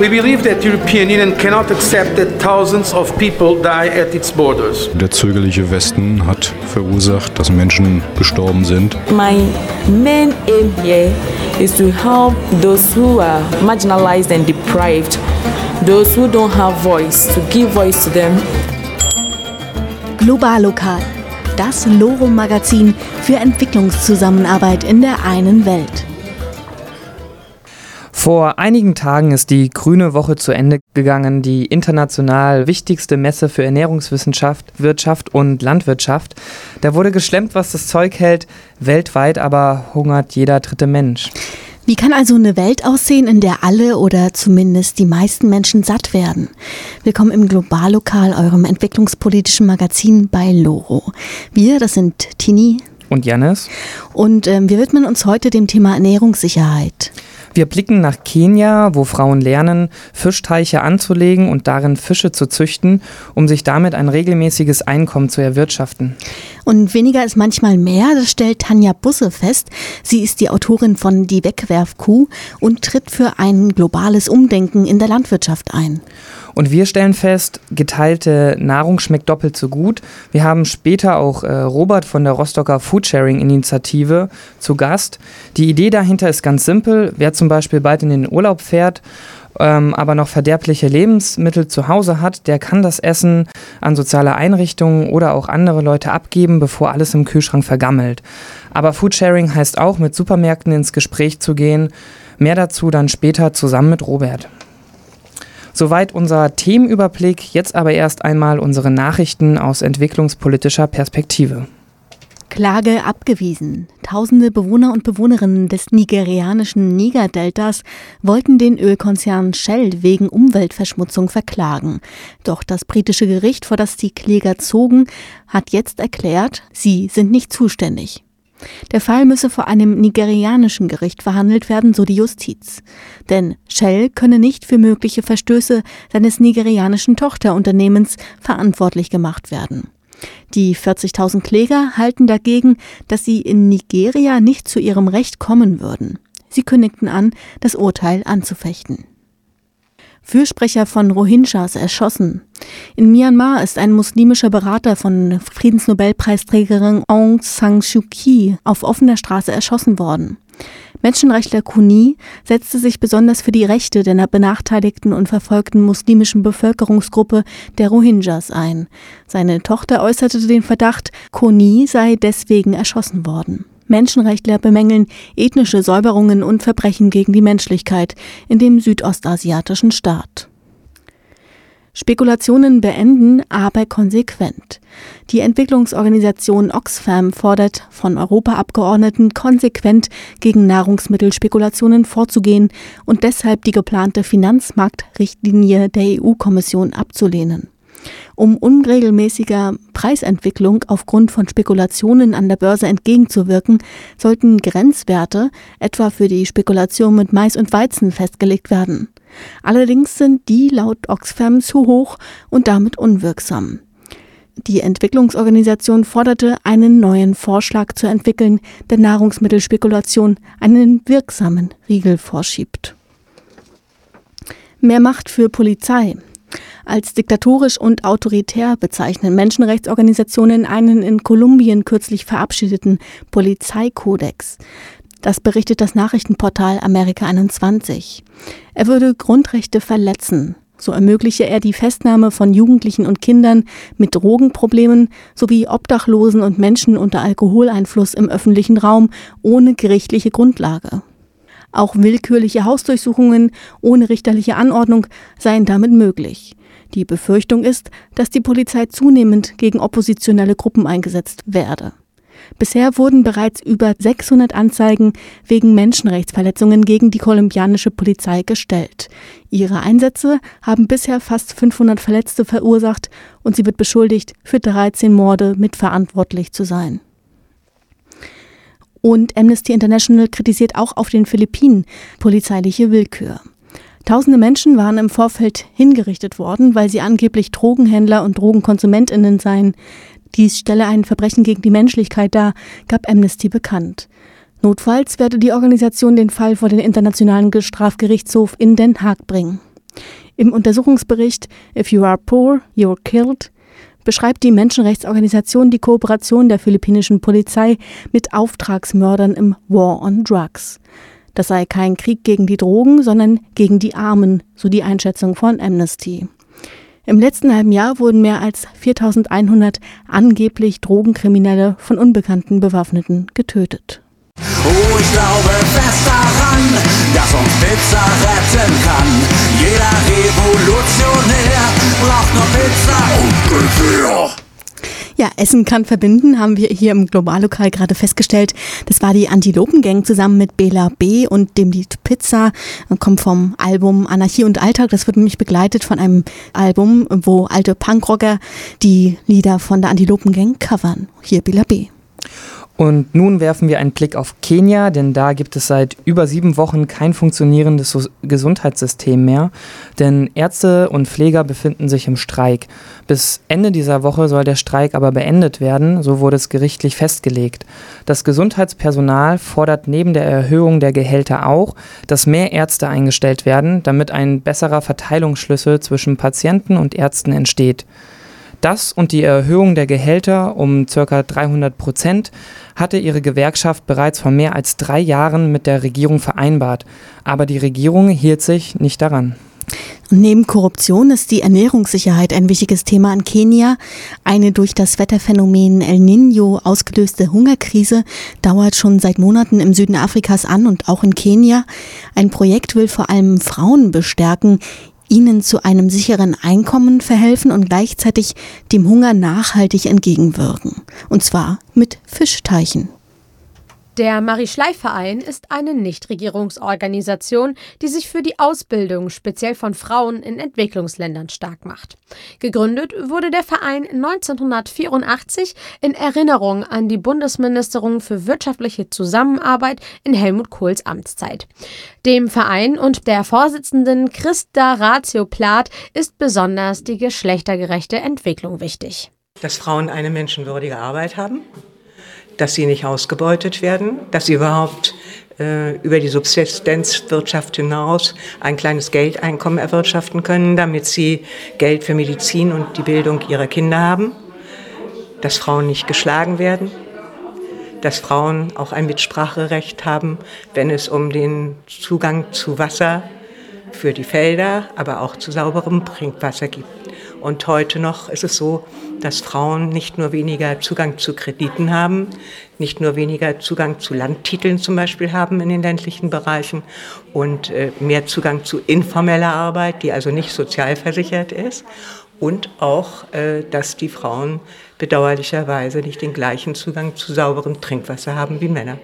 We believe that European Union cannot accept that thousands of people die at its borders. Der zögerliche Westen hat verursacht, dass Menschen gestorben sind. My main aim here is to help those who are marginalized and deprived, those who don't have voice, to give voice to them. Global Lokal, das Loro-Magazin für Entwicklungszusammenarbeit in der einen Welt. Vor einigen Tagen ist die Grüne Woche zu Ende gegangen, die international wichtigste Messe für Ernährungswissenschaft, Wirtschaft und Landwirtschaft. Da wurde geschlemmt, was das Zeug hält. Weltweit aber hungert jeder dritte Mensch. Wie kann also eine Welt aussehen, in der alle oder zumindest die meisten Menschen satt werden? Willkommen im Globallokal, eurem entwicklungspolitischen Magazin bei Loro. Wir, das sind Tini und Janis. Und ähm, wir widmen uns heute dem Thema Ernährungssicherheit. Wir blicken nach Kenia, wo Frauen lernen, Fischteiche anzulegen und darin Fische zu züchten, um sich damit ein regelmäßiges Einkommen zu erwirtschaften. Und weniger ist manchmal mehr, das stellt Tanja Busse fest. Sie ist die Autorin von Die Wegwerfkuh und tritt für ein globales Umdenken in der Landwirtschaft ein. Und wir stellen fest, geteilte Nahrung schmeckt doppelt so gut. Wir haben später auch äh, Robert von der Rostocker Foodsharing-Initiative zu Gast. Die Idee dahinter ist ganz simpel. Wer zum Beispiel bald in den Urlaub fährt, ähm, aber noch verderbliche Lebensmittel zu Hause hat, der kann das Essen an soziale Einrichtungen oder auch andere Leute abgeben, bevor alles im Kühlschrank vergammelt. Aber Foodsharing heißt auch, mit Supermärkten ins Gespräch zu gehen. Mehr dazu dann später zusammen mit Robert. Soweit unser Themenüberblick, jetzt aber erst einmal unsere Nachrichten aus entwicklungspolitischer Perspektive. Klage abgewiesen. Tausende Bewohner und Bewohnerinnen des nigerianischen Niger-Deltas wollten den Ölkonzern Shell wegen Umweltverschmutzung verklagen. Doch das britische Gericht, vor das die Kläger zogen, hat jetzt erklärt, sie sind nicht zuständig. Der Fall müsse vor einem nigerianischen Gericht verhandelt werden, so die Justiz. Denn Shell könne nicht für mögliche Verstöße seines nigerianischen Tochterunternehmens verantwortlich gemacht werden. Die 40.000 Kläger halten dagegen, dass sie in Nigeria nicht zu ihrem Recht kommen würden. Sie kündigten an, das Urteil anzufechten. Fürsprecher von Rohingyas erschossen. In Myanmar ist ein muslimischer Berater von Friedensnobelpreisträgerin Aung San Suu Kyi auf offener Straße erschossen worden. Menschenrechtler Kuni setzte sich besonders für die Rechte der benachteiligten und verfolgten muslimischen Bevölkerungsgruppe der Rohingyas ein. Seine Tochter äußerte den Verdacht, Kuni sei deswegen erschossen worden. Menschenrechtler bemängeln ethnische Säuberungen und Verbrechen gegen die Menschlichkeit in dem südostasiatischen Staat. Spekulationen beenden, aber konsequent. Die Entwicklungsorganisation Oxfam fordert von Europaabgeordneten konsequent gegen Nahrungsmittelspekulationen vorzugehen und deshalb die geplante Finanzmarktrichtlinie der EU-Kommission abzulehnen. Um unregelmäßiger Preisentwicklung aufgrund von Spekulationen an der Börse entgegenzuwirken, sollten Grenzwerte etwa für die Spekulation mit Mais und Weizen festgelegt werden. Allerdings sind die laut Oxfam zu hoch und damit unwirksam. Die Entwicklungsorganisation forderte, einen neuen Vorschlag zu entwickeln, der Nahrungsmittelspekulation einen wirksamen Riegel vorschiebt. Mehr Macht für Polizei. Als diktatorisch und autoritär bezeichnen Menschenrechtsorganisationen einen in Kolumbien kürzlich verabschiedeten Polizeikodex. Das berichtet das Nachrichtenportal Amerika 21. Er würde Grundrechte verletzen. So ermögliche er die Festnahme von Jugendlichen und Kindern mit Drogenproblemen sowie Obdachlosen und Menschen unter Alkoholeinfluss im öffentlichen Raum ohne gerichtliche Grundlage. Auch willkürliche Hausdurchsuchungen ohne richterliche Anordnung seien damit möglich. Die Befürchtung ist, dass die Polizei zunehmend gegen oppositionelle Gruppen eingesetzt werde. Bisher wurden bereits über 600 Anzeigen wegen Menschenrechtsverletzungen gegen die kolumbianische Polizei gestellt. Ihre Einsätze haben bisher fast 500 Verletzte verursacht und sie wird beschuldigt, für 13 Morde mitverantwortlich zu sein. Und Amnesty International kritisiert auch auf den Philippinen polizeiliche Willkür. Tausende Menschen waren im Vorfeld hingerichtet worden, weil sie angeblich Drogenhändler und Drogenkonsumentinnen seien. Dies stelle ein Verbrechen gegen die Menschlichkeit dar, gab Amnesty bekannt. Notfalls werde die Organisation den Fall vor den Internationalen Strafgerichtshof in Den Haag bringen. Im Untersuchungsbericht If You Are Poor, You're Killed beschreibt die Menschenrechtsorganisation die Kooperation der philippinischen Polizei mit Auftragsmördern im War on Drugs. Das sei kein Krieg gegen die Drogen, sondern gegen die Armen, so die Einschätzung von Amnesty. Im letzten halben Jahr wurden mehr als 4100 angeblich Drogenkriminelle von unbekannten Bewaffneten getötet. Oh, ich glaube fest daran, dass uns Pizza retten kann. Jeder Revolutionär braucht nur Pizza und Gewehr. Ja, Essen kann verbinden, haben wir hier im Globallokal gerade festgestellt. Das war die Antilopengang zusammen mit Bela B. und dem Lied Pizza. Kommt vom Album Anarchie und Alltag. Das wird nämlich begleitet von einem Album, wo alte Punkrocker die Lieder von der Antilopengang covern. Hier Bela B. Und nun werfen wir einen Blick auf Kenia, denn da gibt es seit über sieben Wochen kein funktionierendes Gesundheitssystem mehr, denn Ärzte und Pfleger befinden sich im Streik. Bis Ende dieser Woche soll der Streik aber beendet werden, so wurde es gerichtlich festgelegt. Das Gesundheitspersonal fordert neben der Erhöhung der Gehälter auch, dass mehr Ärzte eingestellt werden, damit ein besserer Verteilungsschlüssel zwischen Patienten und Ärzten entsteht. Das und die Erhöhung der Gehälter um ca. 300 Prozent hatte ihre Gewerkschaft bereits vor mehr als drei Jahren mit der Regierung vereinbart. Aber die Regierung hielt sich nicht daran. Neben Korruption ist die Ernährungssicherheit ein wichtiges Thema in Kenia. Eine durch das Wetterphänomen El Niño ausgelöste Hungerkrise dauert schon seit Monaten im Süden Afrikas an und auch in Kenia. Ein Projekt will vor allem Frauen bestärken, ihnen zu einem sicheren Einkommen verhelfen und gleichzeitig dem Hunger nachhaltig entgegenwirken. Und zwar mit Fischteichen. Der Marie-Schleif-Verein ist eine Nichtregierungsorganisation, die sich für die Ausbildung speziell von Frauen in Entwicklungsländern stark macht. Gegründet wurde der Verein 1984 in Erinnerung an die Bundesministerin für wirtschaftliche Zusammenarbeit in Helmut Kohls Amtszeit. Dem Verein und der Vorsitzenden Christa Ratio Plath ist besonders die geschlechtergerechte Entwicklung wichtig. Dass Frauen eine menschenwürdige Arbeit haben, dass sie nicht ausgebeutet werden, dass sie überhaupt äh, über die Subsistenzwirtschaft hinaus ein kleines Geldeinkommen erwirtschaften können, damit sie Geld für Medizin und die Bildung ihrer Kinder haben, dass Frauen nicht geschlagen werden, dass Frauen auch ein Mitspracherecht haben, wenn es um den Zugang zu Wasser für die Felder, aber auch zu sauberem Trinkwasser gibt. Und heute noch ist es so, dass Frauen nicht nur weniger Zugang zu Krediten haben, nicht nur weniger Zugang zu Landtiteln zum Beispiel haben in den ländlichen Bereichen und äh, mehr Zugang zu informeller Arbeit, die also nicht sozialversichert ist. Und auch, äh, dass die Frauen bedauerlicherweise nicht den gleichen Zugang zu sauberem Trinkwasser haben wie Männer.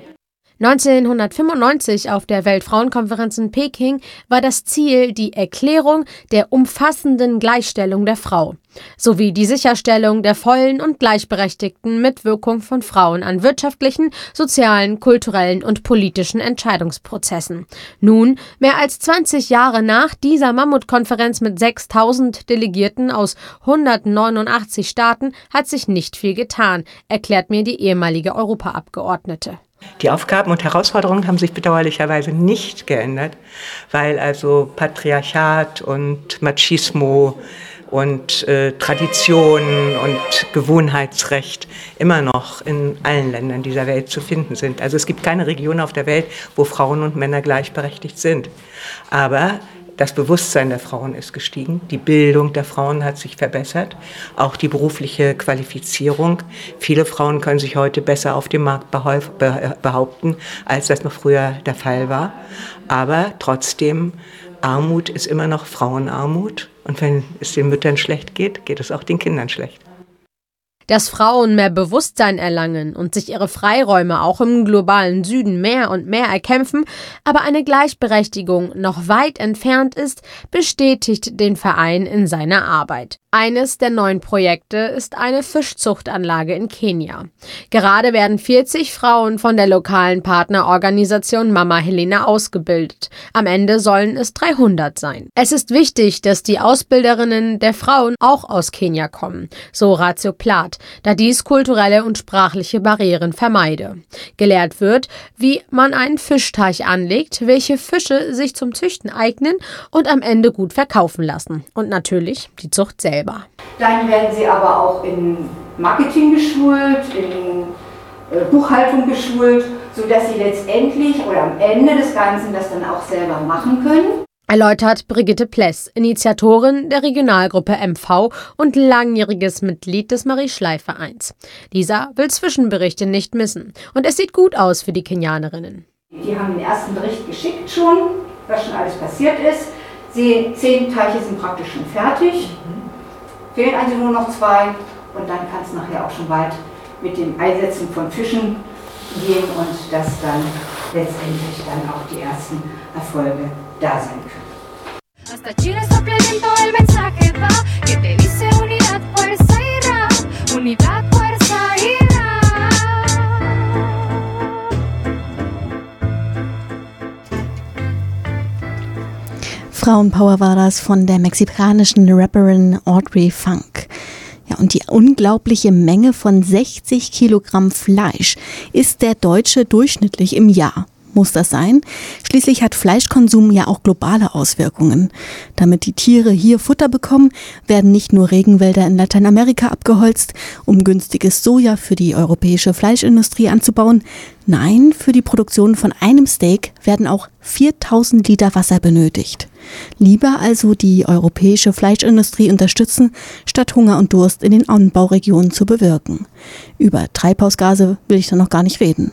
1995 auf der Weltfrauenkonferenz in Peking war das Ziel die Erklärung der umfassenden Gleichstellung der Frau sowie die Sicherstellung der vollen und gleichberechtigten Mitwirkung von Frauen an wirtschaftlichen, sozialen, kulturellen und politischen Entscheidungsprozessen. Nun, mehr als 20 Jahre nach dieser Mammutkonferenz mit 6000 Delegierten aus 189 Staaten hat sich nicht viel getan, erklärt mir die ehemalige Europaabgeordnete. Die Aufgaben und Herausforderungen haben sich bedauerlicherweise nicht geändert, weil also Patriarchat und Machismo und äh, Traditionen und Gewohnheitsrecht immer noch in allen Ländern dieser Welt zu finden sind. Also es gibt keine Region auf der Welt, wo Frauen und Männer gleichberechtigt sind. Aber das Bewusstsein der Frauen ist gestiegen, die Bildung der Frauen hat sich verbessert, auch die berufliche Qualifizierung. Viele Frauen können sich heute besser auf dem Markt behaupten, als das noch früher der Fall war. Aber trotzdem, Armut ist immer noch Frauenarmut. Und wenn es den Müttern schlecht geht, geht es auch den Kindern schlecht dass Frauen mehr Bewusstsein erlangen und sich ihre Freiräume auch im globalen Süden mehr und mehr erkämpfen, aber eine Gleichberechtigung noch weit entfernt ist, bestätigt den Verein in seiner Arbeit. Eines der neuen Projekte ist eine Fischzuchtanlage in Kenia. Gerade werden 40 Frauen von der lokalen Partnerorganisation Mama Helena ausgebildet. Am Ende sollen es 300 sein. Es ist wichtig, dass die Ausbilderinnen der Frauen auch aus Kenia kommen, so Ratio Plat, da dies kulturelle und sprachliche Barrieren vermeide. Gelehrt wird, wie man einen Fischteich anlegt, welche Fische sich zum Züchten eignen und am Ende gut verkaufen lassen. Und natürlich die Zucht selbst selber. Dann werden sie aber auch in Marketing geschult, in äh, Buchhaltung geschult, sodass sie letztendlich oder am Ende des Ganzen das dann auch selber machen können. Erläutert Brigitte Pless, Initiatorin der Regionalgruppe MV und langjähriges Mitglied des Marie-Schleif-Vereins. Dieser will Zwischenberichte nicht missen und es sieht gut aus für die Kenianerinnen. Die haben den ersten Bericht geschickt schon, was schon alles passiert ist. Sie, zehn Teiche sind praktisch schon fertig. Mhm. Fehlen also nur noch zwei. Und dann kann es nachher auch schon weit mit dem Einsetzen von Fischen gehen und dass dann letztendlich dann auch die ersten Erfolge da sein können. Unidad, fuerza Frauenpower war das von der mexikanischen Rapperin Audrey Funk. Ja, und die unglaubliche Menge von 60 Kilogramm Fleisch ist der Deutsche durchschnittlich im Jahr. Muss das sein? Schließlich hat Fleischkonsum ja auch globale Auswirkungen. Damit die Tiere hier Futter bekommen, werden nicht nur Regenwälder in Lateinamerika abgeholzt, um günstiges Soja für die europäische Fleischindustrie anzubauen. Nein, für die Produktion von einem Steak werden auch 4000 Liter Wasser benötigt. Lieber also die europäische Fleischindustrie unterstützen, statt Hunger und Durst in den Anbauregionen zu bewirken. Über Treibhausgase will ich da noch gar nicht reden.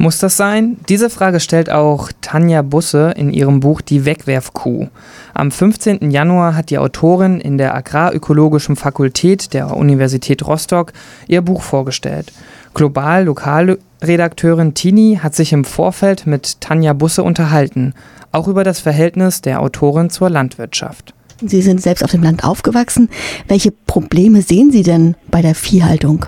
Muss das sein? Diese Frage stellt auch Tanja Busse in ihrem Buch Die Wegwerfkuh. Am 15. Januar hat die Autorin in der Agrarökologischen Fakultät der Universität Rostock ihr Buch vorgestellt. Global Lokalredakteurin Tini hat sich im Vorfeld mit Tanja Busse unterhalten, auch über das Verhältnis der Autorin zur Landwirtschaft. Sie sind selbst auf dem Land aufgewachsen. Welche Probleme sehen Sie denn bei der Viehhaltung?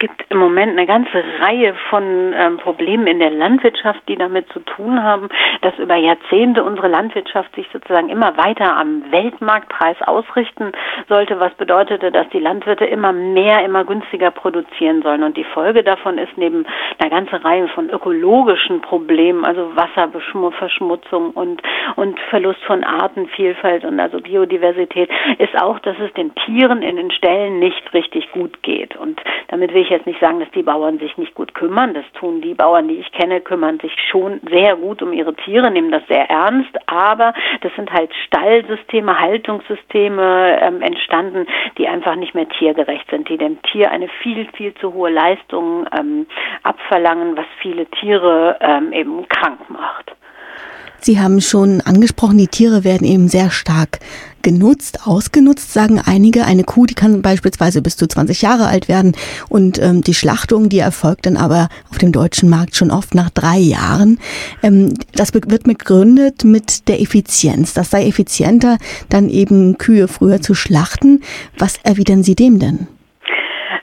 Es gibt im Moment eine ganze Reihe von ähm, Problemen in der Landwirtschaft, die damit zu tun haben, dass über Jahrzehnte unsere Landwirtschaft sich sozusagen immer weiter am Weltmarktpreis ausrichten sollte, was bedeutete, dass die Landwirte immer mehr, immer günstiger produzieren sollen. Und die Folge davon ist neben einer ganzen Reihe von ökologischen Problemen, also Wasserverschmutzung und, und Verlust von Artenvielfalt und also Biodiversität, ist auch, dass es den Tieren in den Ställen nicht richtig gut geht. Und damit will ich jetzt nicht sagen, dass die Bauern sich nicht gut kümmern. Das tun die Bauern, die ich kenne, kümmern sich schon sehr gut um ihre Tiere, nehmen das sehr ernst. Aber das sind halt Stallsysteme, Haltungssysteme ähm, entstanden, die einfach nicht mehr tiergerecht sind, die dem Tier eine viel, viel zu hohe Leistung ähm, abverlangen, was viele Tiere ähm, eben krank macht. Sie haben schon angesprochen, die Tiere werden eben sehr stark genutzt, ausgenutzt, sagen einige. Eine Kuh, die kann beispielsweise bis zu 20 Jahre alt werden und ähm, die Schlachtung, die erfolgt dann aber auf dem deutschen Markt schon oft nach drei Jahren. Ähm, das wird begründet mit der Effizienz. Das sei effizienter, dann eben Kühe früher zu schlachten. Was erwidern Sie dem denn?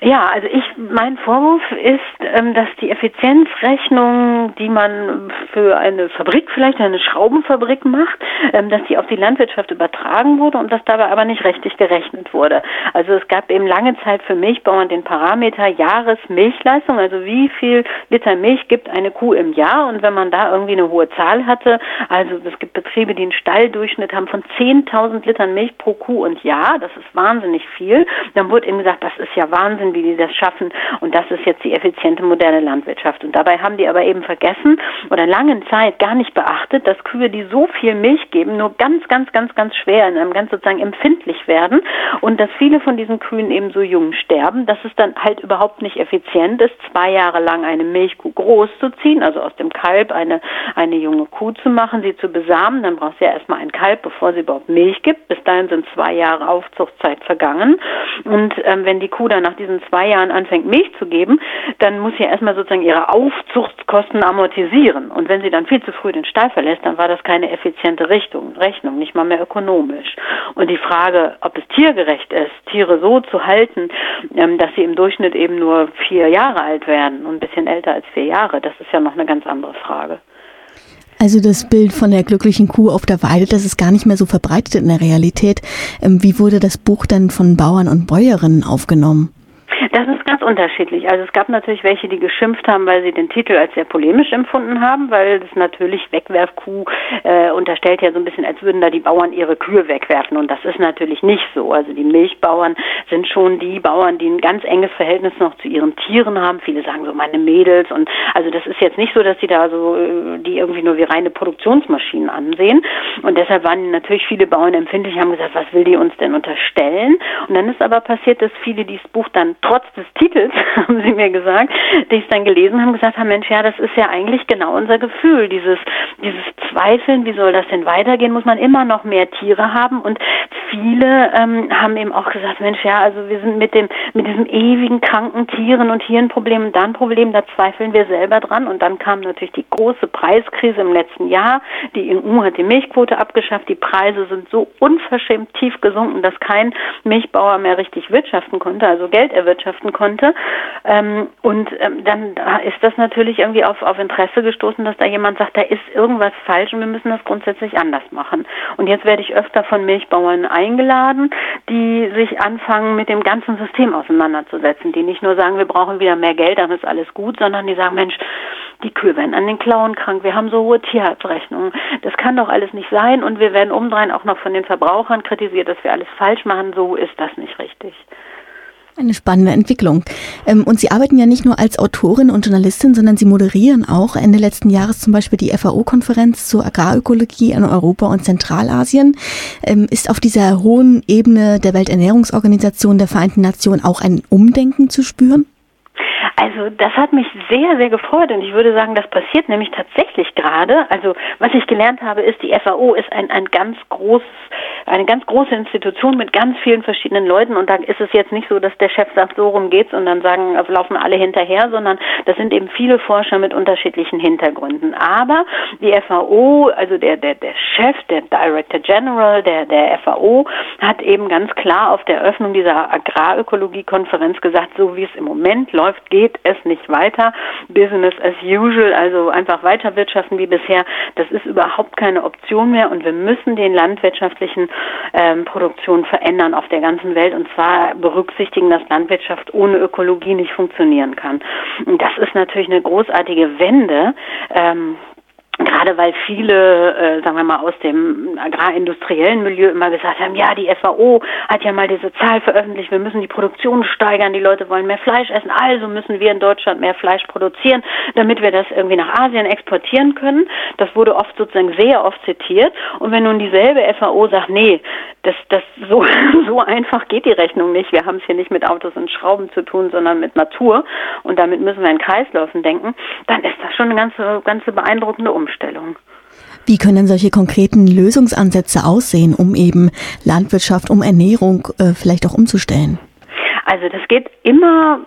Ja, also ich, mein Vorwurf ist, ähm, dass die Effizienzrechnung, die man für eine Fabrik, vielleicht eine Schraubenfabrik macht, ähm, dass die auf die Landwirtschaft übertragen wurde und dass dabei aber nicht richtig gerechnet wurde. Also es gab eben lange Zeit für Milchbauern den Parameter Jahresmilchleistung, also wie viel Liter Milch gibt eine Kuh im Jahr und wenn man da irgendwie eine hohe Zahl hatte, also es gibt Betriebe, die einen Stalldurchschnitt haben von 10.000 Litern Milch pro Kuh und Jahr, das ist wahnsinnig viel, dann wurde eben gesagt, das ist ja Wahnsinn, wie die das schaffen. Und das ist jetzt die effiziente moderne Landwirtschaft. Und dabei haben die aber eben vergessen oder lange Zeit gar nicht beachtet, dass Kühe, die so viel Milch geben, nur ganz, ganz, ganz, ganz schwer in einem ganz sozusagen empfindlich werden und dass viele von diesen Kühen eben so jung sterben, dass es dann halt überhaupt nicht effizient ist, zwei Jahre lang eine Milchkuh groß zu ziehen, also aus dem Kalb eine, eine junge Kuh zu machen, sie zu besamen. Dann braucht sie ja erstmal ein Kalb, bevor sie überhaupt Milch gibt. Bis dahin sind zwei Jahre Aufzuchtzeit vergangen. Und ähm, wenn die Kuh dann nach diesen zwei Jahren anfängt, Milch zu geben, dann muss sie erstmal sozusagen ihre Aufzuchtskosten amortisieren. Und wenn sie dann viel zu früh den Stall verlässt, dann war das keine effiziente Richtung, Rechnung, nicht mal mehr ökonomisch. Und die Frage, ob es tiergerecht ist, Tiere so zu halten, ähm, dass sie im Durchschnitt eben nur vier Jahre alt werden und ein bisschen älter als vier Jahre, das ist ja noch eine ganz andere Frage. Also das Bild von der glücklichen Kuh auf der Weide, das ist gar nicht mehr so verbreitet in der Realität. Ähm, wie wurde das Buch dann von Bauern und Bäuerinnen aufgenommen? Das ist ganz unterschiedlich. Also es gab natürlich welche, die geschimpft haben, weil sie den Titel als sehr polemisch empfunden haben, weil das natürlich Wegwerfkuh äh, unterstellt ja so ein bisschen, als würden da die Bauern ihre Kühe wegwerfen. Und das ist natürlich nicht so. Also die Milchbauern sind schon die Bauern, die ein ganz enges Verhältnis noch zu ihren Tieren haben. Viele sagen so meine Mädels. Und also das ist jetzt nicht so, dass sie da so äh, die irgendwie nur wie reine Produktionsmaschinen ansehen. Und deshalb waren natürlich viele Bauern empfindlich, haben gesagt, was will die uns denn unterstellen? Und dann ist aber passiert, dass viele dieses Buch dann trotz des Titels, haben sie mir gesagt, die es dann gelesen haben, gesagt haben, Mensch, ja, das ist ja eigentlich genau unser Gefühl, dieses, dieses Zweifeln, wie soll das denn weitergehen, muss man immer noch mehr Tiere haben? Und viele ähm, haben eben auch gesagt, Mensch, ja, also wir sind mit dem, mit diesem ewigen kranken Tieren und hier ein Problem und dann Problem, da zweifeln wir selber dran. Und dann kam natürlich die große Preiskrise im letzten Jahr, die EU hat die Milchquote abgeschafft, die Preise sind so unverschämt tief gesunken, dass kein Milchbauer mehr richtig wirtschaften konnte, also Geld erwirtschaften konnte. Ähm, und ähm, dann ist das natürlich irgendwie auf, auf Interesse gestoßen, dass da jemand sagt, da ist irgendwas falsch und wir müssen das grundsätzlich anders machen. Und jetzt werde ich öfter von Milchbauern eingeladen, die sich anfangen, mit dem ganzen System auseinanderzusetzen, die nicht nur sagen, wir brauchen wieder mehr Geld, dann ist alles gut, sondern die sagen, Mensch, die Kühe werden an den Klauen krank, wir haben so hohe Tierarztrechnungen, das kann doch alles nicht sein und wir werden umdrehen auch noch von den Verbrauchern kritisiert, dass wir alles falsch machen, so ist das nicht richtig. Eine spannende Entwicklung. Ähm, und Sie arbeiten ja nicht nur als Autorin und Journalistin, sondern Sie moderieren auch Ende letzten Jahres zum Beispiel die FAO-Konferenz zur Agrarökologie in Europa und Zentralasien. Ähm, ist auf dieser hohen Ebene der Welternährungsorganisation der Vereinten Nationen auch ein Umdenken zu spüren? Also das hat mich sehr, sehr gefreut und ich würde sagen, das passiert nämlich tatsächlich gerade. Also was ich gelernt habe, ist, die FAO ist ein, ein ganz großes, eine ganz große Institution mit ganz vielen verschiedenen Leuten und da ist es jetzt nicht so, dass der Chef sagt, so rum geht's und dann sagen, laufen alle hinterher, sondern das sind eben viele Forscher mit unterschiedlichen Hintergründen. Aber die FAO, also der, der, der Chef, der Director General der, der FAO, hat eben ganz klar auf der Eröffnung dieser Agrarökologie-Konferenz gesagt, so wie es im Moment läuft, geht geht es nicht weiter. Business as usual, also einfach weiter wirtschaften wie bisher, das ist überhaupt keine Option mehr und wir müssen den landwirtschaftlichen ähm, Produktionen verändern auf der ganzen Welt und zwar berücksichtigen, dass Landwirtschaft ohne Ökologie nicht funktionieren kann. Das ist natürlich eine großartige Wende. Ähm, gerade weil viele, äh, sagen wir mal, aus dem agrarindustriellen Milieu immer gesagt haben, ja, die FAO hat ja mal diese Zahl veröffentlicht, wir müssen die Produktion steigern, die Leute wollen mehr Fleisch essen, also müssen wir in Deutschland mehr Fleisch produzieren, damit wir das irgendwie nach Asien exportieren können. Das wurde oft sozusagen sehr oft zitiert. Und wenn nun dieselbe FAO sagt, nee, das, das so, so einfach geht die Rechnung nicht, wir haben es hier nicht mit Autos und Schrauben zu tun, sondern mit Natur und damit müssen wir in Kreisläufen denken, dann ist das schon eine ganze, ganze beeindruckende Umstellung. Wie können solche konkreten Lösungsansätze aussehen, um eben Landwirtschaft, um Ernährung äh, vielleicht auch umzustellen? Also das geht immer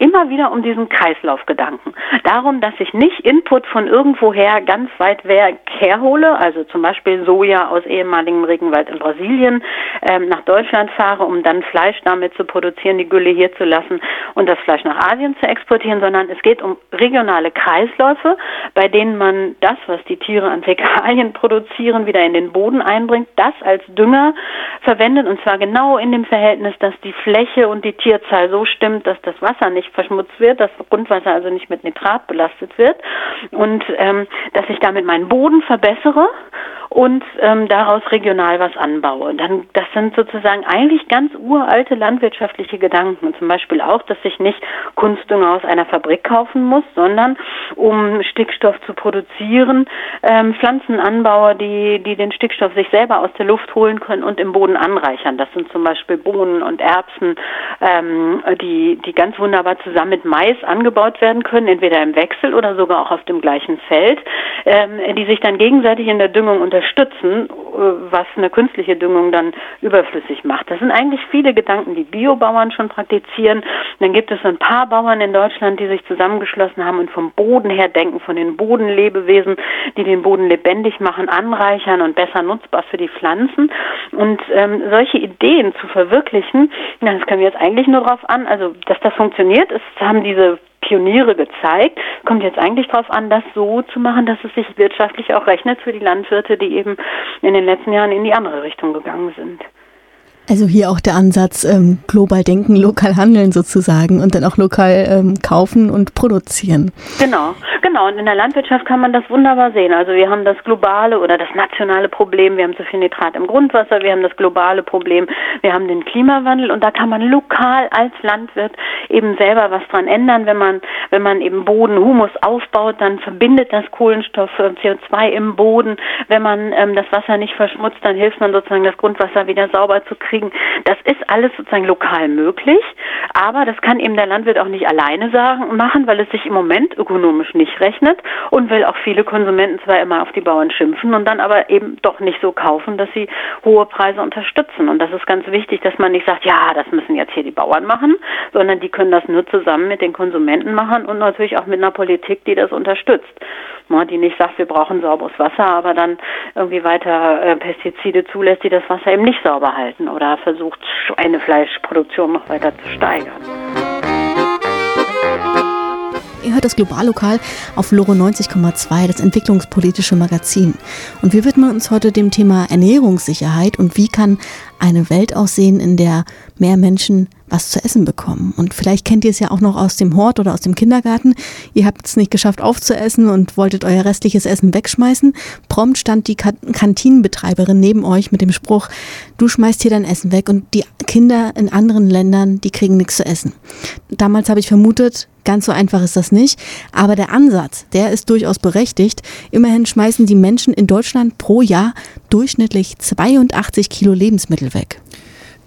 immer wieder um diesen Kreislaufgedanken. Darum, dass ich nicht Input von irgendwoher ganz weit weg herhole, also zum Beispiel Soja aus ehemaligem Regenwald in Brasilien, ähm, nach Deutschland fahre, um dann Fleisch damit zu produzieren, die Gülle hier zu lassen und das Fleisch nach Asien zu exportieren, sondern es geht um regionale Kreisläufe, bei denen man das, was die Tiere an Fäkalien produzieren, wieder in den Boden einbringt, das als Dünger verwendet und zwar genau in dem Verhältnis, dass die Fläche und die Tierzahl so stimmt, dass das Wasser nicht verschmutzt wird, dass Grundwasser also nicht mit Nitrat belastet wird und ähm, dass ich damit meinen Boden verbessere und ähm, daraus regional was anbaue. Dann, das sind sozusagen eigentlich ganz uralte landwirtschaftliche Gedanken. Zum Beispiel auch, dass ich nicht Kunstdünger aus einer Fabrik kaufen muss, sondern um Stickstoff zu produzieren, ähm, Pflanzen die, die den Stickstoff sich selber aus der Luft holen können und im Boden anreichern. Das sind zum Beispiel Bohnen und Erbsen, ähm, die, die ganz wunderbar zusammen mit Mais angebaut werden können, entweder im Wechsel oder sogar auch auf dem gleichen Feld, ähm, die sich dann gegenseitig in der Düngung unterstützen was eine künstliche Düngung dann überflüssig macht. Das sind eigentlich viele Gedanken, die Biobauern schon praktizieren. Dann gibt es ein paar Bauern in Deutschland, die sich zusammengeschlossen haben und vom Boden her denken, von den Bodenlebewesen, die den Boden lebendig machen, anreichern und besser nutzbar für die Pflanzen. Und ähm, solche Ideen zu verwirklichen, das können wir jetzt eigentlich nur darauf an, also dass das funktioniert, ist, haben diese Pioniere gezeigt. Kommt jetzt eigentlich darauf an, das so zu machen, dass es sich wirtschaftlich auch rechnet für die Landwirte, die eben in den letzten Jahren in die andere Richtung gegangen sind. Also hier auch der Ansatz, ähm, global denken, lokal handeln sozusagen und dann auch lokal ähm, kaufen und produzieren. Genau, genau. Und in der Landwirtschaft kann man das wunderbar sehen. Also wir haben das globale oder das nationale Problem, wir haben zu viel Nitrat im Grundwasser, wir haben das globale Problem, wir haben den Klimawandel und da kann man lokal als Landwirt eben selber was dran ändern. Wenn man, wenn man eben Boden, Humus aufbaut, dann verbindet das Kohlenstoff, äh, CO2 im Boden. Wenn man ähm, das Wasser nicht verschmutzt, dann hilft man sozusagen das Grundwasser wieder sauber zu kriegen kriegen. Das ist alles sozusagen lokal möglich, aber das kann eben der Landwirt auch nicht alleine sagen, machen, weil es sich im Moment ökonomisch nicht rechnet und weil auch viele Konsumenten zwar immer auf die Bauern schimpfen und dann aber eben doch nicht so kaufen, dass sie hohe Preise unterstützen. Und das ist ganz wichtig, dass man nicht sagt, ja, das müssen jetzt hier die Bauern machen, sondern die können das nur zusammen mit den Konsumenten machen und natürlich auch mit einer Politik, die das unterstützt die nicht sagt, wir brauchen sauberes Wasser, aber dann irgendwie weiter äh, Pestizide zulässt, die das Wasser eben nicht sauber halten oder versucht, Schweinefleischproduktion noch weiter zu steigern. Ihr hört das Globallokal auf Loro 90,2, das entwicklungspolitische Magazin. Und wir widmen uns heute dem Thema Ernährungssicherheit und wie kann eine Welt aussehen, in der mehr Menschen was zu essen bekommen. Und vielleicht kennt ihr es ja auch noch aus dem Hort oder aus dem Kindergarten. Ihr habt es nicht geschafft aufzuessen und wolltet euer restliches Essen wegschmeißen. Prompt stand die Kantinenbetreiberin neben euch mit dem Spruch, du schmeißt hier dein Essen weg und die Kinder in anderen Ländern, die kriegen nichts zu essen. Damals habe ich vermutet, Ganz so einfach ist das nicht. Aber der Ansatz, der ist durchaus berechtigt. Immerhin schmeißen die Menschen in Deutschland pro Jahr durchschnittlich 82 Kilo Lebensmittel weg.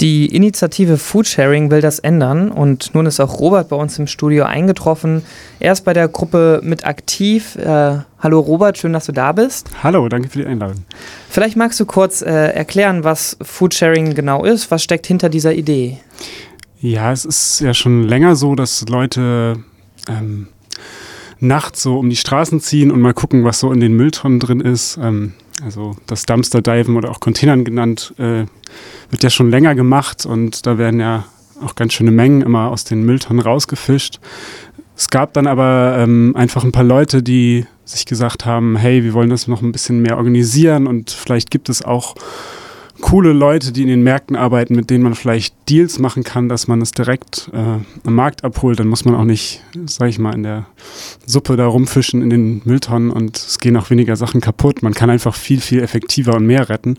Die Initiative Foodsharing will das ändern und nun ist auch Robert bei uns im Studio eingetroffen. Er ist bei der Gruppe mit aktiv. Äh, hallo Robert, schön, dass du da bist. Hallo, danke für die Einladung. Vielleicht magst du kurz äh, erklären, was Foodsharing genau ist. Was steckt hinter dieser Idee? Ja, es ist ja schon länger so, dass Leute ähm, nachts so um die Straßen ziehen und mal gucken, was so in den Mülltonnen drin ist. Ähm, also das Dumpster-Diven oder auch Containern genannt, äh, wird ja schon länger gemacht und da werden ja auch ganz schöne Mengen immer aus den Mülltonnen rausgefischt. Es gab dann aber ähm, einfach ein paar Leute, die sich gesagt haben, hey, wir wollen das noch ein bisschen mehr organisieren und vielleicht gibt es auch coole Leute, die in den Märkten arbeiten, mit denen man vielleicht Deals machen kann, dass man es direkt äh, am Markt abholt. Dann muss man auch nicht, sag ich mal, in der Suppe da rumfischen in den Mülltonnen und es gehen auch weniger Sachen kaputt. Man kann einfach viel, viel effektiver und mehr retten.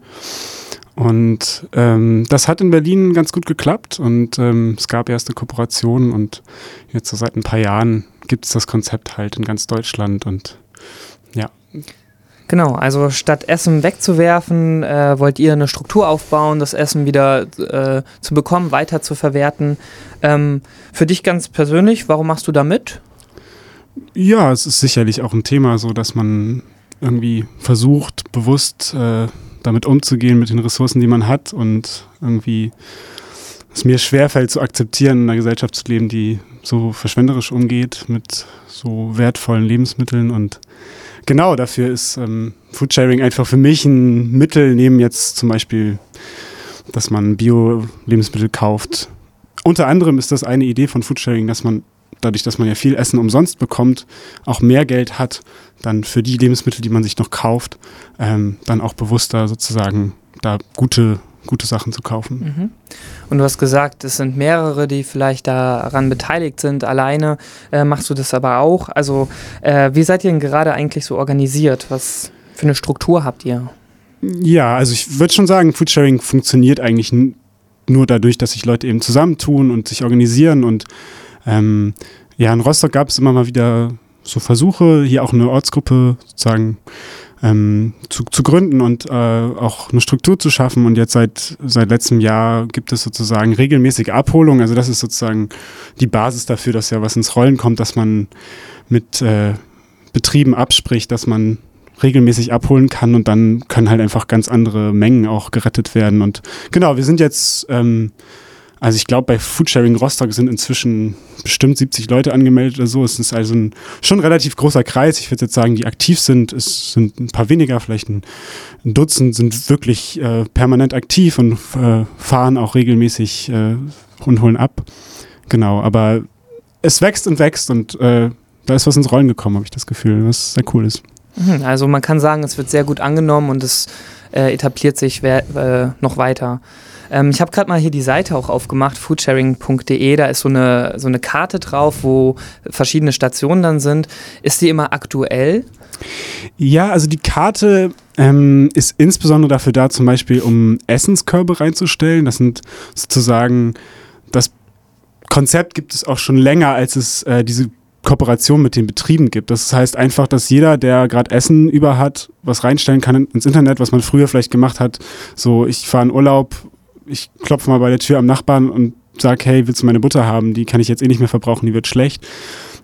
Und ähm, das hat in Berlin ganz gut geklappt und ähm, es gab erste Kooperationen und jetzt so seit ein paar Jahren gibt es das Konzept halt in ganz Deutschland und ja. Genau, also statt Essen wegzuwerfen, äh, wollt ihr eine Struktur aufbauen, das Essen wieder äh, zu bekommen, weiter zu verwerten. Ähm, für dich ganz persönlich, warum machst du da mit? Ja, es ist sicherlich auch ein Thema, so dass man irgendwie versucht, bewusst äh, damit umzugehen, mit den Ressourcen, die man hat und irgendwie es mir schwerfällt zu akzeptieren, in einer Gesellschaft zu leben, die so verschwenderisch umgeht mit so wertvollen Lebensmitteln und genau dafür ist ähm, Foodsharing einfach für mich ein Mittel, neben jetzt zum Beispiel, dass man Bio-Lebensmittel kauft. Unter anderem ist das eine Idee von Foodsharing, dass man dadurch, dass man ja viel Essen umsonst bekommt, auch mehr Geld hat, dann für die Lebensmittel, die man sich noch kauft, ähm, dann auch bewusster sozusagen da gute gute Sachen zu kaufen. Mhm. Und du hast gesagt, es sind mehrere, die vielleicht daran beteiligt sind. Alleine äh, machst du das aber auch. Also äh, wie seid ihr denn gerade eigentlich so organisiert? Was für eine Struktur habt ihr? Ja, also ich würde schon sagen, Foodsharing funktioniert eigentlich nur dadurch, dass sich Leute eben zusammentun und sich organisieren. Und ähm, ja, in Rostock gab es immer mal wieder so Versuche, hier auch eine Ortsgruppe sozusagen ähm, zu, zu gründen und äh, auch eine Struktur zu schaffen. Und jetzt seit, seit letztem Jahr gibt es sozusagen regelmäßige Abholung. Also das ist sozusagen die Basis dafür, dass ja was ins Rollen kommt, dass man mit äh, Betrieben abspricht, dass man regelmäßig abholen kann und dann können halt einfach ganz andere Mengen auch gerettet werden. Und genau, wir sind jetzt, ähm, also ich glaube, bei Foodsharing Rostock sind inzwischen bestimmt 70 Leute angemeldet oder so. Es ist also ein schon relativ großer Kreis. Ich würde jetzt sagen, die aktiv sind, es sind ein paar weniger, vielleicht ein, Dutzend sind wirklich äh, permanent aktiv und äh, fahren auch regelmäßig äh, und holen ab. Genau, aber es wächst und wächst und äh, da ist was ins Rollen gekommen, habe ich das Gefühl, was sehr cool ist. Mhm, Also man kann sagen, es wird sehr gut angenommen und es äh, etabliert sich äh, noch weiter. Ähm, ich habe gerade mal hier die Seite auch aufgemacht, foodsharing.de. Da ist so eine, so eine Karte drauf, wo verschiedene Stationen dann sind. Ist die immer aktuell? Ja, also die Karte ähm, ist insbesondere dafür da, zum Beispiel um Essenskörbe reinzustellen. Das sind sozusagen, das Konzept gibt es auch schon länger, als es äh, diese Kooperation mit den Betrieben gibt. Das heißt einfach, dass jeder, der gerade Essen über hat, was reinstellen kann ins Internet, was man früher vielleicht gemacht hat. So, ich fahre in Urlaub, ich klopfe mal bei der Tür am Nachbarn und sage, hey, willst du meine Butter haben? Die kann ich jetzt eh nicht mehr verbrauchen, die wird schlecht.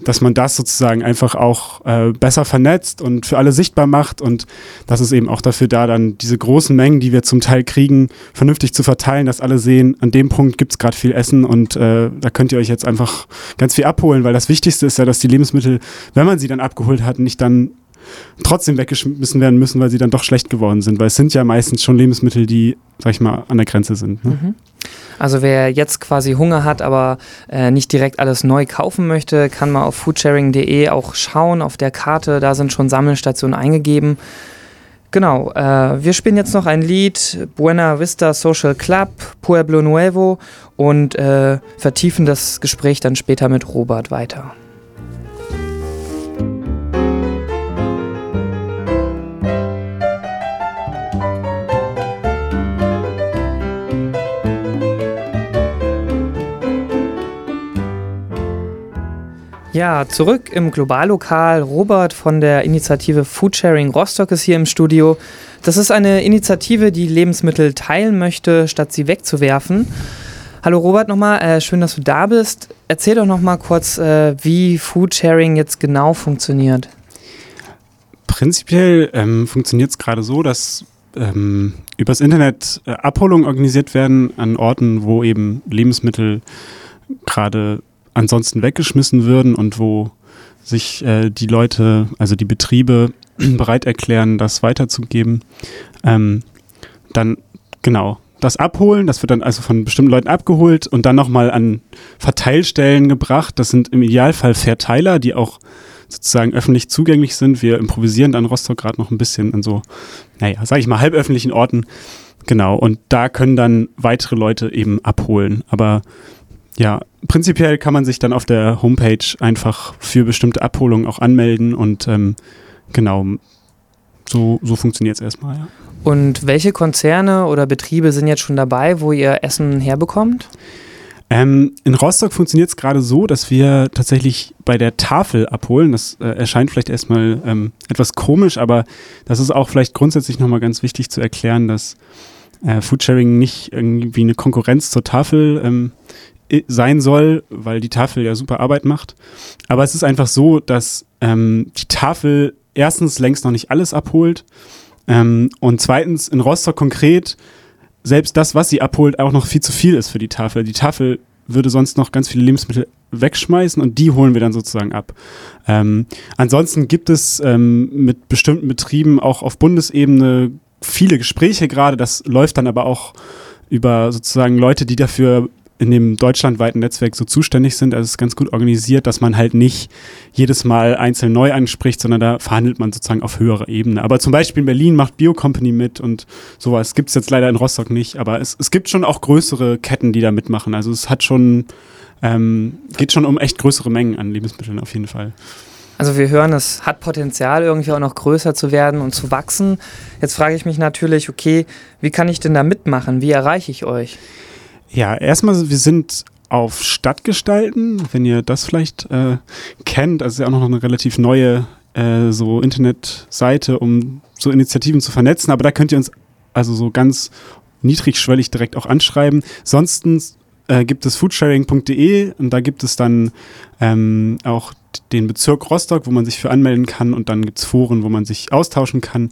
Dass man das sozusagen einfach auch äh, besser vernetzt und für alle sichtbar macht und das ist eben auch dafür da, dann diese großen Mengen, die wir zum Teil kriegen, vernünftig zu verteilen, dass alle sehen, an dem Punkt gibt es gerade viel Essen und äh, da könnt ihr euch jetzt einfach ganz viel abholen, weil das Wichtigste ist ja, dass die Lebensmittel, wenn man sie dann abgeholt hat, nicht dann trotzdem weggeschmissen werden müssen, weil sie dann doch schlecht geworden sind. Weil es sind ja meistens schon Lebensmittel, die, sag ich mal, an der Grenze sind. Ne? Mhm. Also wer jetzt quasi Hunger hat, aber äh, nicht direkt alles neu kaufen möchte, kann mal auf foodsharing.de auch schauen. Auf der Karte, da sind schon Sammelstationen eingegeben. Genau, äh, wir spielen jetzt noch ein Lied, Buena Vista Social Club, Pueblo Nuevo und äh, vertiefen das Gespräch dann später mit Robert weiter. Ja, zurück im Globallokal. Robert von der Initiative Foodsharing Rostock ist hier im Studio. Das ist eine Initiative, die Lebensmittel teilen möchte, statt sie wegzuwerfen. Hallo Robert nochmal, äh, schön, dass du da bist. Erzähl doch nochmal kurz, äh, wie Foodsharing jetzt genau funktioniert. Prinzipiell ähm, funktioniert es gerade so, dass ähm, übers Internet äh, Abholungen organisiert werden an Orten, wo eben Lebensmittel gerade ansonsten weggeschmissen würden und wo sich äh, die Leute, also die Betriebe bereit erklären, das weiterzugeben. Ähm, dann genau das abholen, das wird dann also von bestimmten Leuten abgeholt und dann nochmal an Verteilstellen gebracht. Das sind im Idealfall Verteiler, die auch sozusagen öffentlich zugänglich sind. Wir improvisieren dann Rostock gerade noch ein bisschen an so, naja, sage ich mal, halböffentlichen Orten. Genau, und da können dann weitere Leute eben abholen. Aber ja, prinzipiell kann man sich dann auf der Homepage einfach für bestimmte Abholungen auch anmelden und ähm, genau, so, so funktioniert es erstmal, ja. Und welche Konzerne oder Betriebe sind jetzt schon dabei, wo ihr Essen herbekommt? Ähm, in Rostock funktioniert es gerade so, dass wir tatsächlich bei der Tafel abholen. Das äh, erscheint vielleicht erstmal ähm, etwas komisch, aber das ist auch vielleicht grundsätzlich nochmal ganz wichtig zu erklären, dass äh, Foodsharing nicht irgendwie eine Konkurrenz zur Tafel ähm, sein soll, weil die Tafel ja super Arbeit macht. Aber es ist einfach so, dass ähm, die Tafel erstens längst noch nicht alles abholt ähm, und zweitens in Rostock konkret selbst das, was sie abholt, auch noch viel zu viel ist für die Tafel. Die Tafel würde sonst noch ganz viele Lebensmittel wegschmeißen und die holen wir dann sozusagen ab. Ähm, ansonsten gibt es ähm, mit bestimmten Betrieben auch auf Bundesebene viele Gespräche gerade. Das läuft dann aber auch über sozusagen Leute, die dafür in dem deutschlandweiten Netzwerk so zuständig sind. Also es ist ganz gut organisiert, dass man halt nicht jedes Mal einzeln neu anspricht, sondern da verhandelt man sozusagen auf höherer Ebene. Aber zum Beispiel in Berlin macht Biocompany mit und sowas gibt es jetzt leider in Rostock nicht. Aber es, es gibt schon auch größere Ketten, die da mitmachen. Also es hat schon, ähm, geht schon um echt größere Mengen an Lebensmitteln auf jeden Fall. Also wir hören, es hat Potenzial, irgendwie auch noch größer zu werden und zu wachsen. Jetzt frage ich mich natürlich, okay, wie kann ich denn da mitmachen? Wie erreiche ich euch? Ja, erstmal, wir sind auf Stadtgestalten, wenn ihr das vielleicht äh, kennt. Das ist ja auch noch eine relativ neue äh, so Internetseite, um so Initiativen zu vernetzen. Aber da könnt ihr uns also so ganz niedrigschwellig direkt auch anschreiben. Sonst äh, gibt es foodsharing.de und da gibt es dann ähm, auch den Bezirk Rostock, wo man sich für anmelden kann und dann gibt es Foren, wo man sich austauschen kann.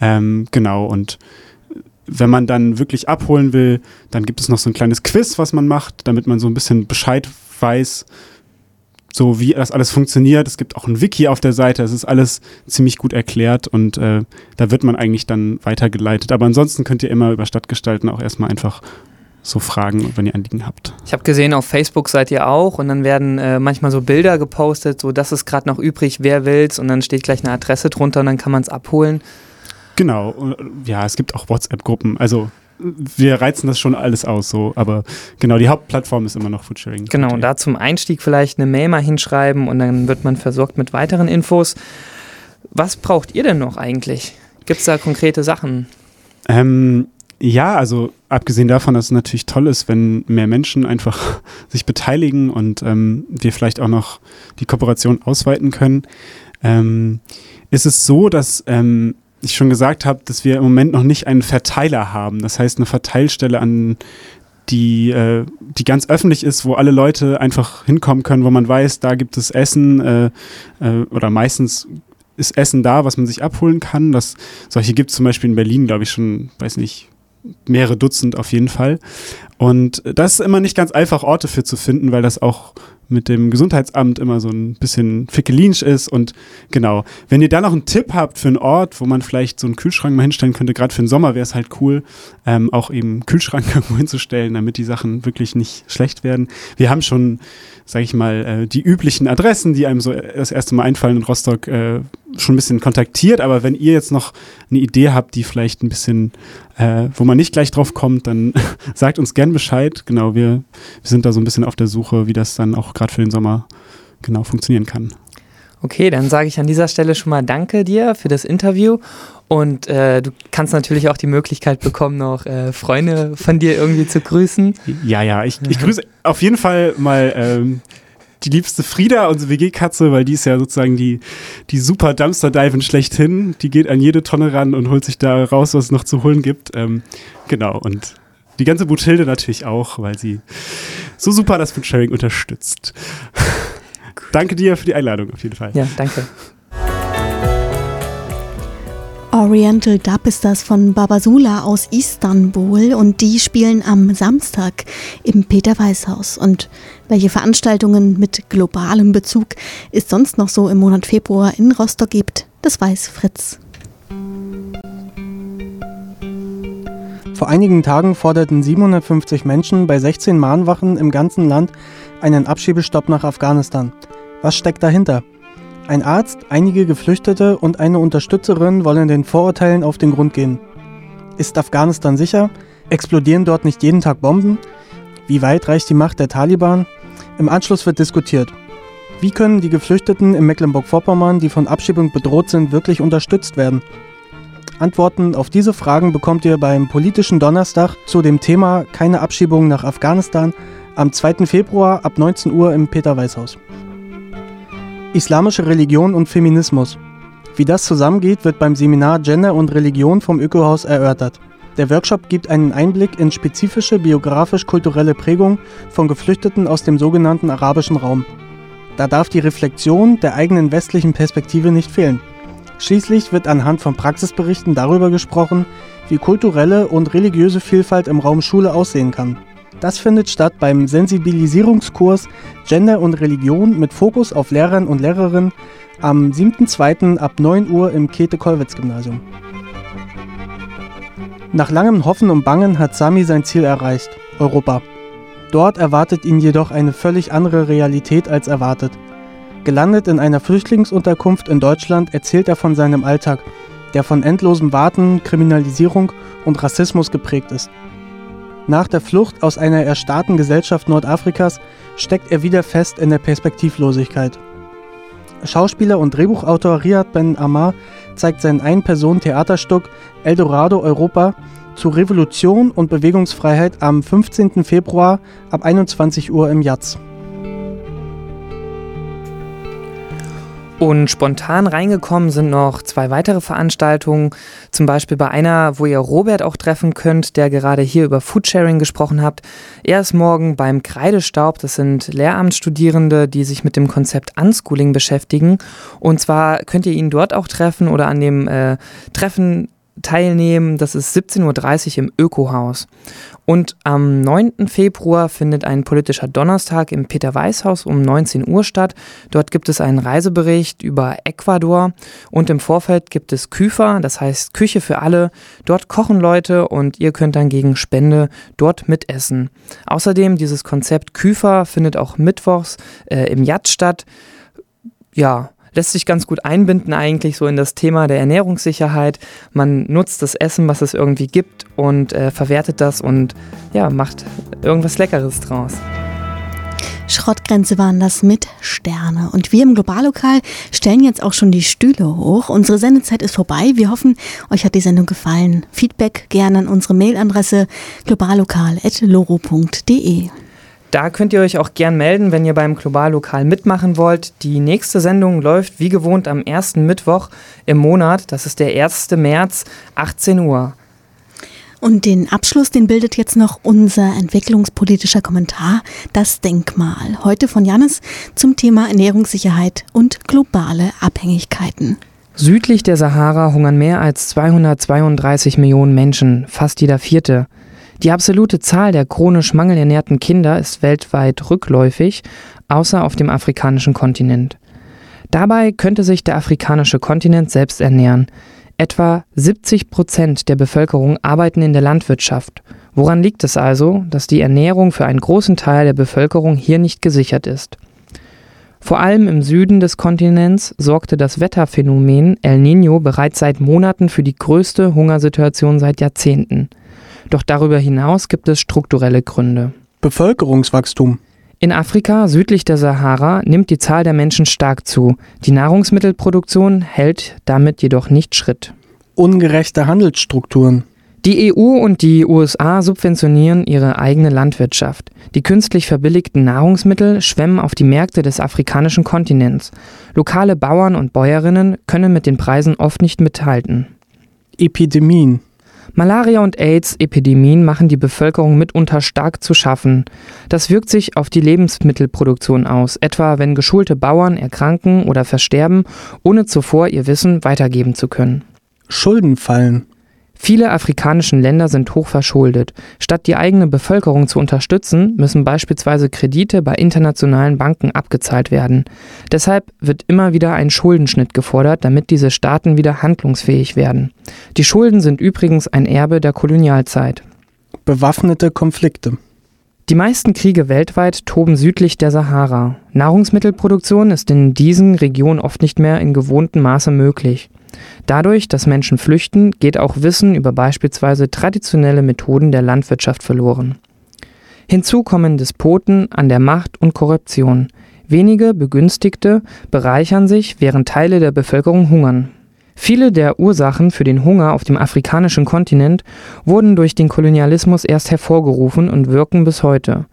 Ähm, genau, und wenn man dann wirklich abholen will, dann gibt es noch so ein kleines Quiz, was man macht, damit man so ein bisschen Bescheid weiß, so wie das alles funktioniert. Es gibt auch ein Wiki auf der Seite, es ist alles ziemlich gut erklärt und äh, da wird man eigentlich dann weitergeleitet. Aber ansonsten könnt ihr immer über Stadtgestalten auch erstmal einfach so fragen, wenn ihr Anliegen habt. Ich habe gesehen, auf Facebook seid ihr auch und dann werden äh, manchmal so Bilder gepostet, so das ist gerade noch übrig, wer will's und dann steht gleich eine Adresse drunter und dann kann man es abholen. Genau, ja, es gibt auch WhatsApp-Gruppen, also wir reizen das schon alles aus, so, aber genau, die Hauptplattform ist immer noch Foodsharing. Genau, und da zum Einstieg vielleicht eine Mail mal hinschreiben und dann wird man versorgt mit weiteren Infos. Was braucht ihr denn noch eigentlich? Gibt es da konkrete Sachen? Ähm, ja, also abgesehen davon, dass es natürlich toll ist, wenn mehr Menschen einfach sich beteiligen und ähm, wir vielleicht auch noch die Kooperation ausweiten können, ähm, ist es so, dass ähm, ich schon gesagt habe, dass wir im Moment noch nicht einen Verteiler haben. Das heißt, eine Verteilstelle an die, äh, die ganz öffentlich ist, wo alle Leute einfach hinkommen können, wo man weiß, da gibt es Essen äh, äh, oder meistens ist Essen da, was man sich abholen kann. Das, solche gibt es zum Beispiel in Berlin, glaube ich, schon, weiß nicht, mehrere Dutzend auf jeden Fall. Und das ist immer nicht ganz einfach, Orte für zu finden, weil das auch mit dem Gesundheitsamt immer so ein bisschen fickelinsch ist. Und genau, wenn ihr da noch einen Tipp habt für einen Ort, wo man vielleicht so einen Kühlschrank mal hinstellen könnte, gerade für den Sommer wäre es halt cool, ähm, auch eben Kühlschrank irgendwo hinzustellen, damit die Sachen wirklich nicht schlecht werden. Wir haben schon, sage ich mal, äh, die üblichen Adressen, die einem so das erste Mal einfallen in Rostock, äh, schon ein bisschen kontaktiert. Aber wenn ihr jetzt noch eine Idee habt, die vielleicht ein bisschen, äh, wo man nicht gleich drauf kommt, dann sagt uns gern Bescheid. Genau, wir, wir sind da so ein bisschen auf der Suche, wie das dann auch gerade für den Sommer genau funktionieren kann. Okay, dann sage ich an dieser Stelle schon mal Danke dir für das Interview. Und äh, du kannst natürlich auch die Möglichkeit bekommen, noch äh, Freunde von dir irgendwie zu grüßen. Ja, ja, ich, ich grüße auf jeden Fall mal ähm, die liebste Frieda, unsere WG-Katze, weil die ist ja sozusagen die, die super Dumpster-Diven schlechthin. Die geht an jede Tonne ran und holt sich da raus, was es noch zu holen gibt. Ähm, genau, und die ganze Buthilde natürlich auch, weil sie so super das Foodsharing unterstützt. danke dir für die Einladung auf jeden Fall. Ja, danke. Oriental Dub ist das von Babasula aus Istanbul und die spielen am Samstag im Peter-Weiß-Haus. Und welche Veranstaltungen mit globalem Bezug es sonst noch so im Monat Februar in Rostock gibt, das weiß Fritz. Vor einigen Tagen forderten 750 Menschen bei 16 Mahnwachen im ganzen Land einen Abschiebestopp nach Afghanistan. Was steckt dahinter? Ein Arzt, einige Geflüchtete und eine Unterstützerin wollen den Vorurteilen auf den Grund gehen. Ist Afghanistan sicher? Explodieren dort nicht jeden Tag Bomben? Wie weit reicht die Macht der Taliban? Im Anschluss wird diskutiert. Wie können die Geflüchteten in Mecklenburg-Vorpommern, die von Abschiebung bedroht sind, wirklich unterstützt werden? Antworten auf diese Fragen bekommt ihr beim politischen Donnerstag zu dem Thema Keine Abschiebung nach Afghanistan am 2. Februar ab 19 Uhr im Peter-Weiß-Haus. Islamische Religion und Feminismus. Wie das zusammengeht, wird beim Seminar Gender und Religion vom Ökohaus erörtert. Der Workshop gibt einen Einblick in spezifische biografisch-kulturelle Prägung von Geflüchteten aus dem sogenannten arabischen Raum. Da darf die Reflexion der eigenen westlichen Perspektive nicht fehlen. Schließlich wird anhand von Praxisberichten darüber gesprochen, wie kulturelle und religiöse Vielfalt im Raum Schule aussehen kann. Das findet statt beim Sensibilisierungskurs Gender und Religion mit Fokus auf Lehrern und Lehrerinnen am 7.2. ab 9 Uhr im Käthe-Kollwitz-Gymnasium. Nach langem Hoffen und Bangen hat Sami sein Ziel erreicht, Europa. Dort erwartet ihn jedoch eine völlig andere Realität als erwartet. Gelandet in einer Flüchtlingsunterkunft in Deutschland erzählt er von seinem Alltag, der von endlosem Warten, Kriminalisierung und Rassismus geprägt ist. Nach der Flucht aus einer erstarrten Gesellschaft Nordafrikas steckt er wieder fest in der Perspektivlosigkeit. Schauspieler und Drehbuchautor Riyad Ben Ammar zeigt sein Ein-Personen-Theaterstück Eldorado Europa zu Revolution und Bewegungsfreiheit am 15. Februar ab 21 Uhr im Jatz. Und spontan reingekommen sind noch zwei weitere Veranstaltungen. Zum Beispiel bei einer, wo ihr Robert auch treffen könnt, der gerade hier über Foodsharing gesprochen hat. Er ist morgen beim Kreidestaub. Das sind Lehramtsstudierende, die sich mit dem Konzept Unschooling beschäftigen. Und zwar könnt ihr ihn dort auch treffen oder an dem äh, Treffen teilnehmen. Das ist 17.30 Uhr im Ökohaus. Und am 9. Februar findet ein politischer Donnerstag im Peter-Weiß-Haus um 19 Uhr statt. Dort gibt es einen Reisebericht über Ecuador und im Vorfeld gibt es Küfer, das heißt Küche für alle. Dort kochen Leute und ihr könnt dann gegen Spende dort mitessen. Außerdem dieses Konzept Küfer findet auch mittwochs äh, im Yacht statt. Ja, lässt sich ganz gut einbinden eigentlich so in das Thema der Ernährungssicherheit. Man nutzt das Essen, was es irgendwie gibt und äh, verwertet das und ja, macht irgendwas Leckeres draus. Schrottgrenze waren das mit Sterne. Und wir im Globallokal stellen jetzt auch schon die Stühle hoch. Unsere Sendezeit ist vorbei. Wir hoffen, euch hat die Sendung gefallen. Feedback gerne an unsere Mailadresse globallokal.loro.de. Da könnt ihr euch auch gern melden, wenn ihr beim Globallokal mitmachen wollt. Die nächste Sendung läuft wie gewohnt am ersten Mittwoch im Monat. Das ist der 1. März, 18 Uhr. Und den Abschluss, den bildet jetzt noch unser entwicklungspolitischer Kommentar, das Denkmal. Heute von Janis zum Thema Ernährungssicherheit und globale Abhängigkeiten. Südlich der Sahara hungern mehr als 232 Millionen Menschen, fast jeder vierte. Die absolute Zahl der chronisch mangelernährten Kinder ist weltweit rückläufig, außer auf dem afrikanischen Kontinent. Dabei könnte sich der afrikanische Kontinent selbst ernähren. Etwa 70 Prozent der Bevölkerung arbeiten in der Landwirtschaft. Woran liegt es also, dass die Ernährung für einen großen Teil der Bevölkerung hier nicht gesichert ist? Vor allem im Süden des Kontinents sorgte das Wetterphänomen El Niño bereits seit Monaten für die größte Hungersituation seit Jahrzehnten. Doch darüber hinaus gibt es strukturelle Gründe. Bevölkerungswachstum. In Afrika südlich der Sahara nimmt die Zahl der Menschen stark zu. Die Nahrungsmittelproduktion hält damit jedoch nicht Schritt. Ungerechte Handelsstrukturen. Die EU und die USA subventionieren ihre eigene Landwirtschaft. Die künstlich verbilligten Nahrungsmittel schwemmen auf die Märkte des afrikanischen Kontinents. Lokale Bauern und Bäuerinnen können mit den Preisen oft nicht mithalten. Epidemien. Malaria- und AIDS-Epidemien machen die Bevölkerung mitunter stark zu schaffen. Das wirkt sich auf die Lebensmittelproduktion aus, etwa wenn geschulte Bauern erkranken oder versterben, ohne zuvor ihr Wissen weitergeben zu können. Schuldenfallen. Viele afrikanische Länder sind hoch verschuldet. Statt die eigene Bevölkerung zu unterstützen, müssen beispielsweise Kredite bei internationalen Banken abgezahlt werden. Deshalb wird immer wieder ein Schuldenschnitt gefordert, damit diese Staaten wieder handlungsfähig werden. Die Schulden sind übrigens ein Erbe der Kolonialzeit. Bewaffnete Konflikte. Die meisten Kriege weltweit toben südlich der Sahara. Nahrungsmittelproduktion ist in diesen Regionen oft nicht mehr in gewohntem Maße möglich. Dadurch, dass Menschen flüchten, geht auch Wissen über beispielsweise traditionelle Methoden der Landwirtschaft verloren. Hinzu kommen Despoten an der Macht und Korruption. Wenige Begünstigte bereichern sich, während Teile der Bevölkerung hungern. Viele der Ursachen für den Hunger auf dem afrikanischen Kontinent wurden durch den Kolonialismus erst hervorgerufen und wirken bis heute.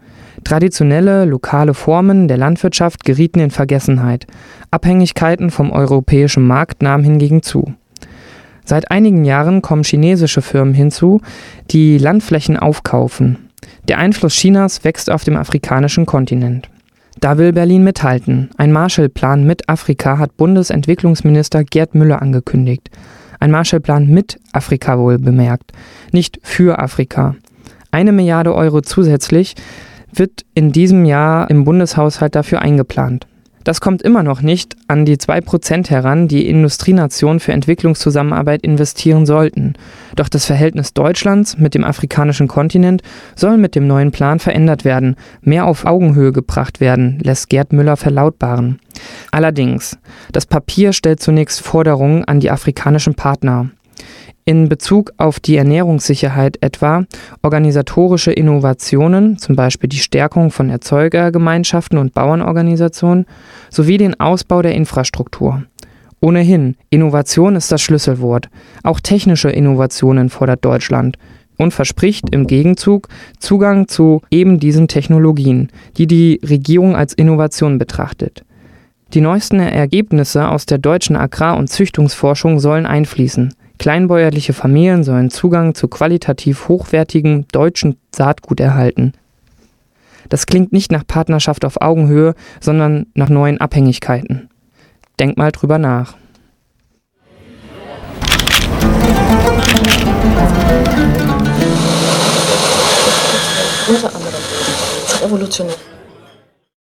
Traditionelle, lokale Formen der Landwirtschaft gerieten in Vergessenheit. Abhängigkeiten vom europäischen Markt nahmen hingegen zu. Seit einigen Jahren kommen chinesische Firmen hinzu, die Landflächen aufkaufen. Der Einfluss Chinas wächst auf dem afrikanischen Kontinent. Da will Berlin mithalten. Ein Marshallplan mit Afrika hat Bundesentwicklungsminister Gerd Müller angekündigt. Ein Marshallplan mit Afrika wohl bemerkt, nicht für Afrika. Eine Milliarde Euro zusätzlich wird in diesem Jahr im Bundeshaushalt dafür eingeplant. Das kommt immer noch nicht an die 2% heran, die Industrienationen für Entwicklungszusammenarbeit investieren sollten. Doch das Verhältnis Deutschlands mit dem afrikanischen Kontinent soll mit dem neuen Plan verändert werden, mehr auf Augenhöhe gebracht werden, lässt Gerd Müller verlautbaren. Allerdings, das Papier stellt zunächst Forderungen an die afrikanischen Partner in Bezug auf die Ernährungssicherheit etwa organisatorische Innovationen, zum Beispiel die Stärkung von Erzeugergemeinschaften und Bauernorganisationen, sowie den Ausbau der Infrastruktur. Ohnehin, Innovation ist das Schlüsselwort. Auch technische Innovationen fordert Deutschland und verspricht im Gegenzug Zugang zu eben diesen Technologien, die die Regierung als Innovation betrachtet. Die neuesten Ergebnisse aus der deutschen Agrar- und Züchtungsforschung sollen einfließen. Kleinbäuerliche Familien sollen Zugang zu qualitativ hochwertigem deutschen Saatgut erhalten. Das klingt nicht nach Partnerschaft auf Augenhöhe, sondern nach neuen Abhängigkeiten. Denk mal drüber nach. Unter anderem. Revolutionär.